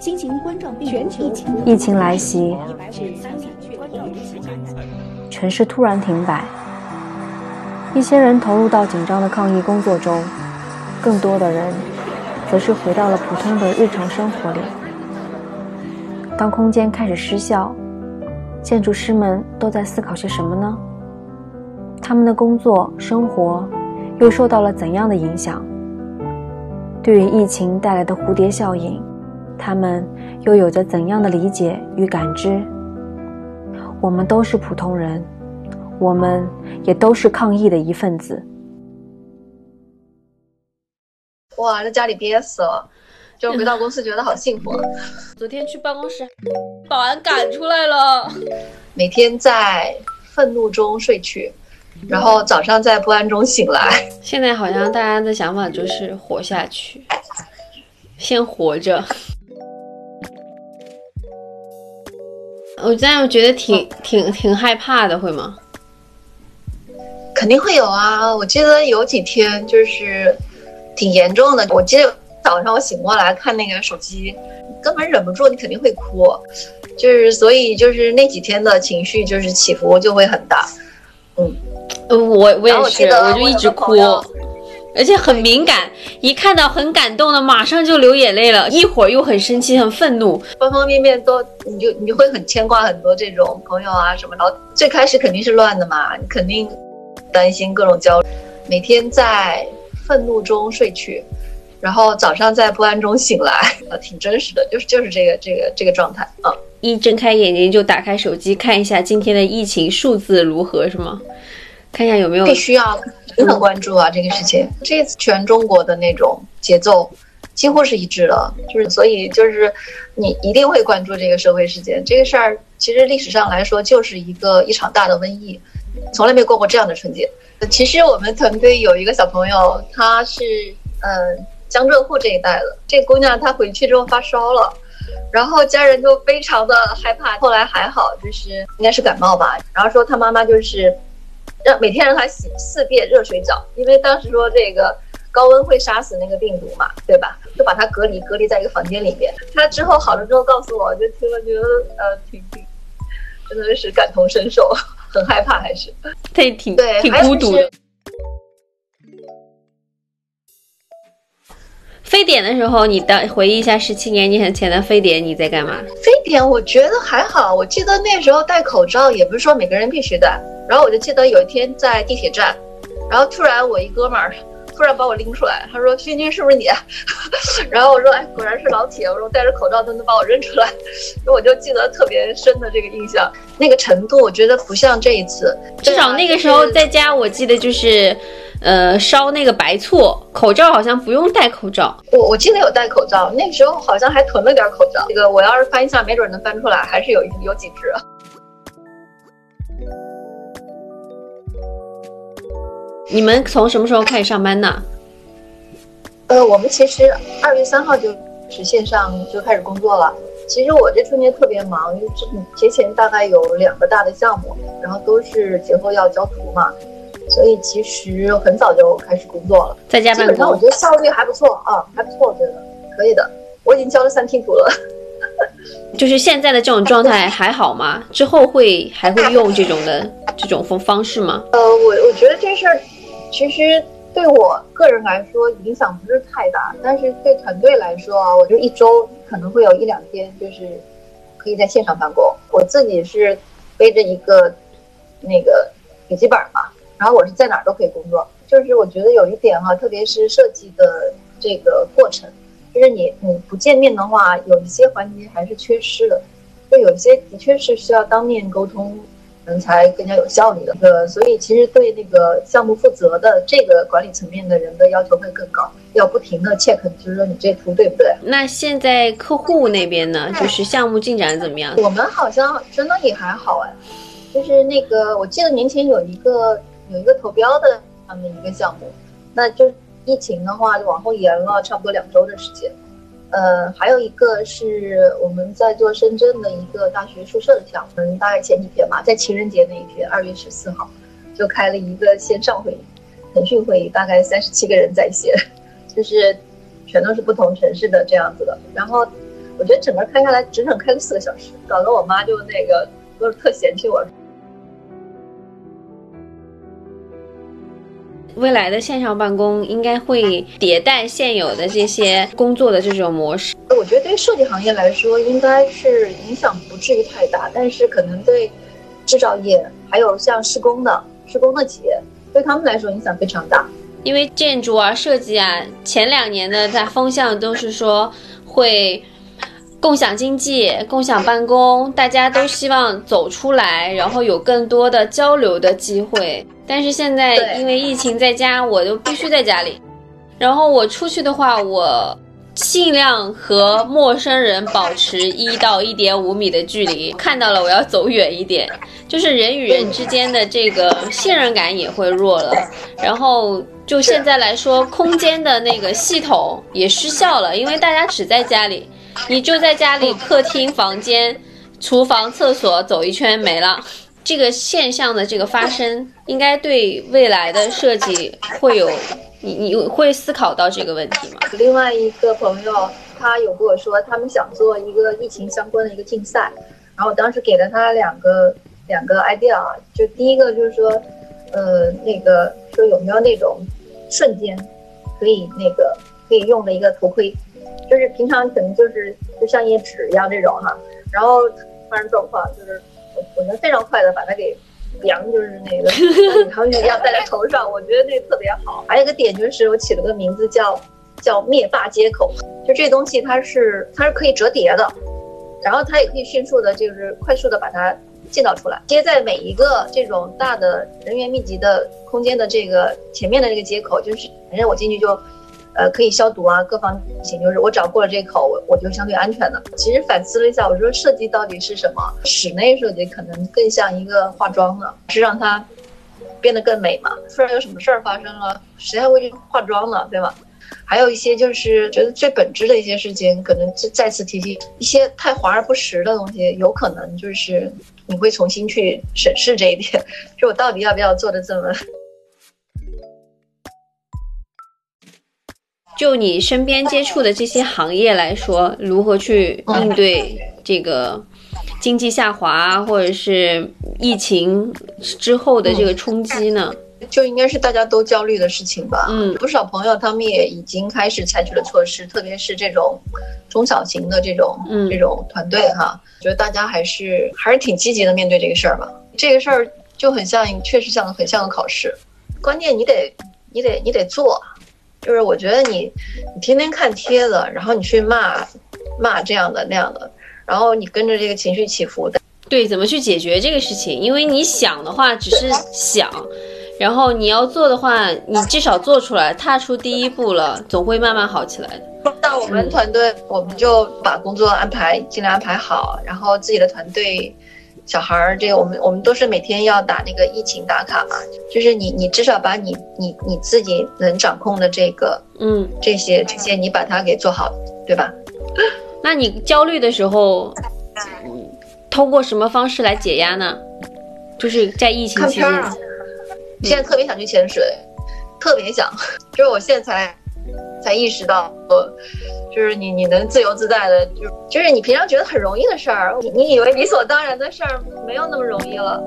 新型冠状病毒疫情疫情来袭，城市突然停摆，一些人投入到紧张的抗疫工作中，更多的人则是回到了普通的日常生活里。当空间开始失效，建筑师们都在思考些什么呢？他们的工作生活又受到了怎样的影响？对于疫情带来的蝴蝶效应，他们又有着怎样的理解与感知？我们都是普通人，我们也都是抗疫的一份子。哇，在家里憋死了，就回到公司觉得好幸福。昨天去办公室，保安赶出来了。每天在愤怒中睡去，然后早上在不安中醒来。现在好像大家的想法就是活下去，先活着。我这样觉得挺挺挺害怕的，会吗？肯定会有啊！我记得有几天就是挺严重的。我记得早上我醒过来看那个手机，根本忍不住，你肯定会哭。就是所以就是那几天的情绪就是起伏就会很大。嗯，呃，我我也是，我就一直哭。而且很敏感，一看到很感动的，马上就流眼泪了。一会儿又很生气、很愤怒，方方面面都，你就你就会很牵挂很多这种朋友啊什么。然后最开始肯定是乱的嘛，你肯定担心各种焦虑，每天在愤怒中睡去，然后早上在不安中醒来，啊，挺真实的，就是就是这个这个这个状态啊。一睁开眼睛就打开手机看一下今天的疫情数字如何，是吗？看一下有没有必须要。很关注啊，这个事情，这次全中国的那种节奏几乎是一致的，就是所以就是你一定会关注这个社会事件。这个事儿其实历史上来说就是一个一场大的瘟疫，从来没过过这样的春节。其实我们团队有一个小朋友，他是呃江浙沪这一带的，这姑娘她回去之后发烧了，然后家人就非常的害怕，后来还好，就是应该是感冒吧，然后说她妈妈就是。让每天让他洗四遍热水澡，因为当时说这个高温会杀死那个病毒嘛，对吧？就把他隔离，隔离在一个房间里面。他之后好了之后告诉我，就听了觉得呃挺挺，真的是感同身受，很害怕还是？他也挺对，挺孤独的。非典的时候，你的回忆一下十七年年前的非典，你在干嘛？非典我觉得还好，我记得那时候戴口罩，也不是说每个人必须戴。然后我就记得有一天在地铁站，然后突然我一哥们儿突然把我拎出来，他说：“勋君是不是你？” 然后我说：“哎，果然是老铁。”我说：“戴着口罩都能把我认出来。”我就记得特别深的这个印象，那个程度我觉得不像这一次。至少那个时候在家，我记得就是。呃，烧那个白醋，口罩好像不用戴口罩。我我记得有戴口罩，那个时候好像还囤了点口罩。这个我要是翻一下，没准能翻出来，还是有有几只。你们从什么时候开始上班呢？呃，我们其实二月三号就是线上就开始工作了。其实我这春节特别忙，因为节前大概有两个大的项目，然后都是节后要交图嘛。所以其实很早就开始工作了，在家办公。基本上我觉得效率还不错啊，还不错，我觉得可以的。我已经交了三梯图了。就是现在的这种状态还好吗？之后会还会用这种的这种方方式吗？呃，我我觉得这事儿其实对我个人来说影响不是太大，但是对团队来说啊，我就一周可能会有一两天就是可以在线上办公。我自己是背着一个那个笔记本嘛。然后我是在哪儿都可以工作，就是我觉得有一点哈，特别是设计的这个过程，就是你你不见面的话，有一些环节还是缺失的，就有一些的确是需要当面沟通，嗯，才更加有效率的。呃，所以其实对那个项目负责的这个管理层面的人的要求会更高，要不停的 check，就是说你这图对不对？那现在客户那边呢，就是项目进展怎么样？我们好像真的也还好哎，就是那个我记得年前有一个。有一个投标的他们一个项目，那就疫情的话就往后延了差不多两周的时间。呃，还有一个是我们在做深圳的一个大学宿舍的项目，大概前几天吧，在情人节那一天，二月十四号，就开了一个线上会议，腾讯会议，大概三十七个人在线，就是全都是不同城市的这样子的。然后我觉得整个开下来整整开了四个小时，搞得我妈就那个都是特嫌弃我。未来的线上办公应该会迭代现有的这些工作的这种模式。我觉得对设计行业来说，应该是影响不至于太大，但是可能对制造业还有像施工的施工的企业，对他们来说影响非常大。因为建筑啊、设计啊，前两年的大风向都是说会共享经济、共享办公，大家都希望走出来，然后有更多的交流的机会。但是现在因为疫情在家，我就必须在家里。然后我出去的话，我尽量和陌生人保持一到一点五米的距离。看到了，我要走远一点。就是人与人之间的这个信任感也会弱了。然后就现在来说，空间的那个系统也失效了，因为大家只在家里，你就在家里客厅、房间、厨房、厕所走一圈没了。这个现象的这个发生，应该对未来的设计会有，你你会思考到这个问题吗？另外一个朋友他有跟我说，他们想做一个疫情相关的一个竞赛，然后我当时给了他两个两个 idea 啊，就第一个就是说，呃，那个说有没有那种瞬间可以那个可以用的一个头盔，就是平常可能就是就像一页纸一样这种哈，然后发生状况就是。我我能非常快的把它给，扬，就是那个像宇航员一样戴在头上，我觉得那特别好。还有一个点就是我起了个名字叫叫灭霸接口，就这东西它是它是可以折叠的，然后它也可以迅速的，就是快速的把它建造出来，接在每一个这种大的人员密集的空间的这个前面的这个接口，就是反正我进去就。呃，可以消毒啊，各方面就是我只要过了这口，我我就相对安全的。其实反思了一下，我说设计到底是什么？室内设计可能更像一个化妆了，是让它变得更美嘛。突然有什么事儿发生了，谁还会去化妆呢？对吧？还有一些就是觉得最本质的一些事情，可能再再次提醒一些太华而不实的东西，有可能就是你会重新去审视这一点，就我到底要不要做的这么。就你身边接触的这些行业来说，如何去应对这个经济下滑或者是疫情之后的这个冲击呢？就应该是大家都焦虑的事情吧。嗯，不少朋友他们也已经开始采取了措施，特别是这种中小型的这种这种团队哈，觉得大家还是还是挺积极的面对这个事儿吧。这个事儿就很像，确实像很像个考试，关键你得你得你得做。就是我觉得你，你天天看帖子，然后你去骂，骂这样的那样的，然后你跟着这个情绪起伏的。对，怎么去解决这个事情？因为你想的话只是想，然后你要做的话，你至少做出来，踏出第一步了，总会慢慢好起来的。那我们团队，我们就把工作安排尽量安排好，然后自己的团队。小孩儿，这个我们我们都是每天要打那个疫情打卡嘛，就是你你至少把你你你自己能掌控的这个嗯这些这些你把它给做好，对吧？那你焦虑的时候，通过什么方式来解压呢？就是在疫情期间，现在特别想去潜水，特别想，就是我现在才才意识到。就是你，你能自由自在的，就就是你平常觉得很容易的事儿，你你以为理所当然的事儿，没有那么容易了。